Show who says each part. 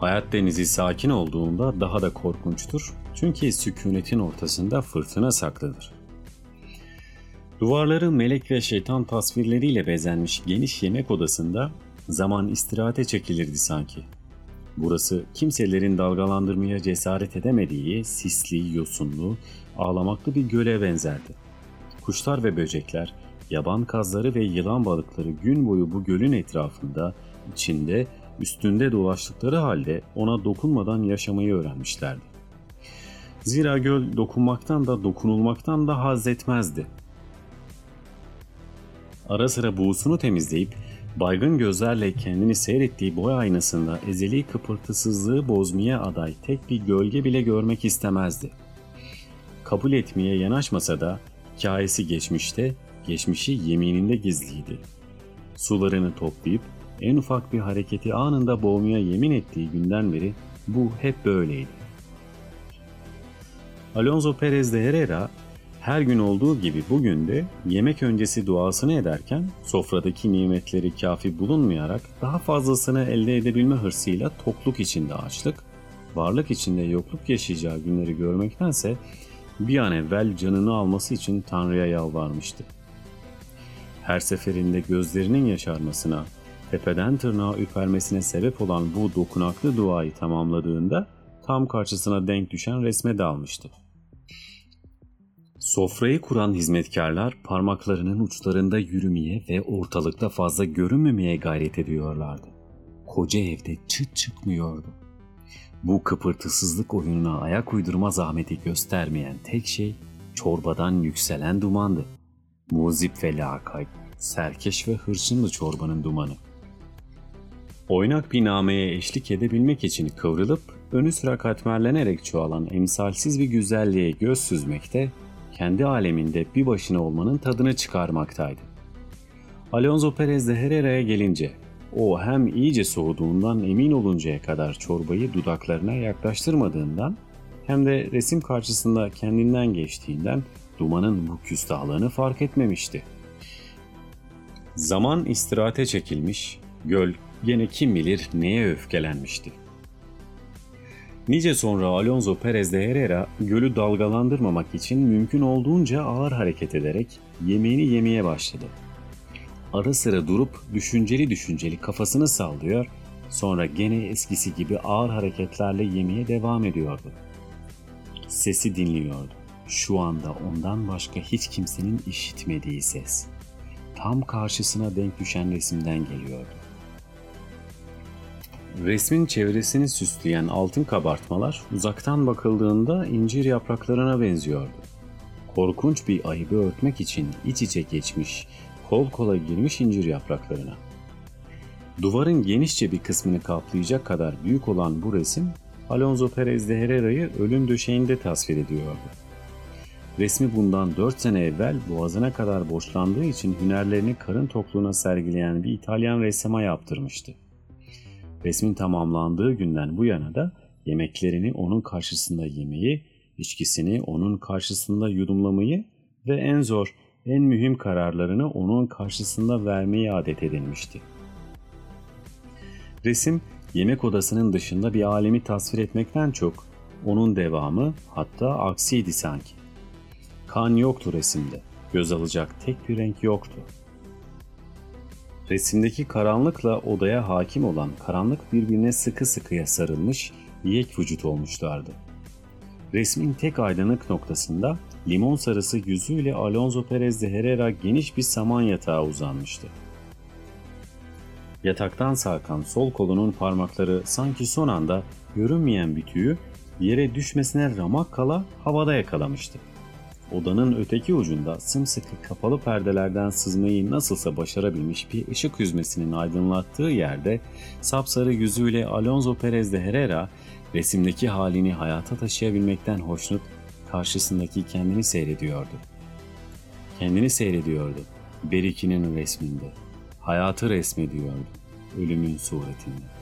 Speaker 1: Hayat denizi sakin olduğunda daha da korkunçtur. Çünkü sükunetin ortasında fırtına saklıdır. Duvarları melek ve şeytan tasvirleriyle bezenmiş geniş yemek odasında zaman istirahate çekilirdi sanki. Burası kimselerin dalgalandırmaya cesaret edemediği sisli, yosunlu, ağlamaklı bir göle benzerdi. Kuşlar ve böcekler, yaban kazları ve yılan balıkları gün boyu bu gölün etrafında, içinde, üstünde dolaştıkları halde ona dokunmadan yaşamayı öğrenmişlerdi. Zira göl dokunmaktan da dokunulmaktan da haz etmezdi. Ara sıra buğusunu temizleyip baygın gözlerle kendini seyrettiği boy aynasında ezeli kıpırtısızlığı bozmaya aday tek bir gölge bile görmek istemezdi. Kabul etmeye yanaşmasa da hikayesi geçmişte, geçmişi yemininde gizliydi. Sularını toplayıp en ufak bir hareketi anında boğmaya yemin ettiği günden beri bu hep böyleydi. Alonso Perez de Herrera her gün olduğu gibi bugün de yemek öncesi duasını ederken sofradaki nimetleri kafi bulunmayarak daha fazlasını elde edebilme hırsıyla tokluk içinde açlık, varlık içinde yokluk yaşayacağı günleri görmektense bir an evvel canını alması için Tanrı'ya yalvarmıştı. Her seferinde gözlerinin yaşarmasına, tepeden tırnağa üpermesine sebep olan bu dokunaklı duayı tamamladığında tam karşısına denk düşen resme dalmıştı. Sofrayı kuran hizmetkarlar parmaklarının uçlarında yürümeye ve ortalıkta fazla görünmemeye gayret ediyorlardı. Koca evde çıt çıkmıyordu. Bu kıpırtısızlık oyununa ayak uydurma zahmeti göstermeyen tek şey çorbadan yükselen dumandı. Muzip ve lakayt, serkeş ve hırçınlı çorbanın dumanı. Oynak bir nameye eşlik edebilmek için kıvrılıp önü sıra katmerlenerek çoğalan emsalsiz bir güzelliğe göz süzmekte kendi aleminde bir başına olmanın tadını çıkarmaktaydı. Alonso Perez de Herrera'ya gelince o hem iyice soğuduğundan emin oluncaya kadar çorbayı dudaklarına yaklaştırmadığından hem de resim karşısında kendinden geçtiğinden dumanın bu küstahlığını fark etmemişti. Zaman istirahate çekilmiş, göl gene kim bilir neye öfkelenmişti. Nice sonra Alonso Perez de Herrera gölü dalgalandırmamak için mümkün olduğunca ağır hareket ederek yemeğini yemeye başladı. Ara sıra durup düşünceli düşünceli kafasını sallıyor, sonra gene eskisi gibi ağır hareketlerle yemeye devam ediyordu. Sesi dinliyordu. Şu anda ondan başka hiç kimsenin işitmediği ses. Tam karşısına denk düşen resimden geliyordu. Resmin çevresini süsleyen altın kabartmalar uzaktan bakıldığında incir yapraklarına benziyordu. Korkunç bir ayıbı örtmek için iç içe geçmiş, kol kola girmiş incir yapraklarına. Duvarın genişçe bir kısmını kaplayacak kadar büyük olan bu resim, Alonso Perez de Herrera'yı ölüm döşeğinde tasvir ediyordu. Resmi bundan 4 sene evvel boğazına kadar boşlandığı için hünerlerini karın tokluğuna sergileyen bir İtalyan ressama yaptırmıştı. Resmin tamamlandığı günden bu yana da yemeklerini onun karşısında yemeyi, içkisini onun karşısında yudumlamayı ve en zor, en mühim kararlarını onun karşısında vermeyi adet edilmişti. Resim, yemek odasının dışında bir alemi tasvir etmekten çok, onun devamı hatta aksiydi sanki. Kan yoktu resimde, göz alacak tek bir renk yoktu. Resimdeki karanlıkla odaya hakim olan karanlık birbirine sıkı sıkıya sarılmış yek vücut olmuşlardı. Resmin tek aydınlık noktasında limon sarısı yüzüyle Alonso Perez de Herrera geniş bir saman yatağa uzanmıştı. Yataktan sarkan sol kolunun parmakları sanki son anda görünmeyen bir tüyü yere düşmesine ramak kala havada yakalamıştı. Odanın öteki ucunda sımsıkı kapalı perdelerden sızmayı nasılsa başarabilmiş bir ışık hüzmesinin aydınlattığı yerde sapsarı yüzüyle Alonso Perez de Herrera resimdeki halini hayata taşıyabilmekten hoşnut karşısındaki kendini seyrediyordu. Kendini seyrediyordu. Beriki'nin resminde. Hayatı resmediyordu. Ölümün suretinde.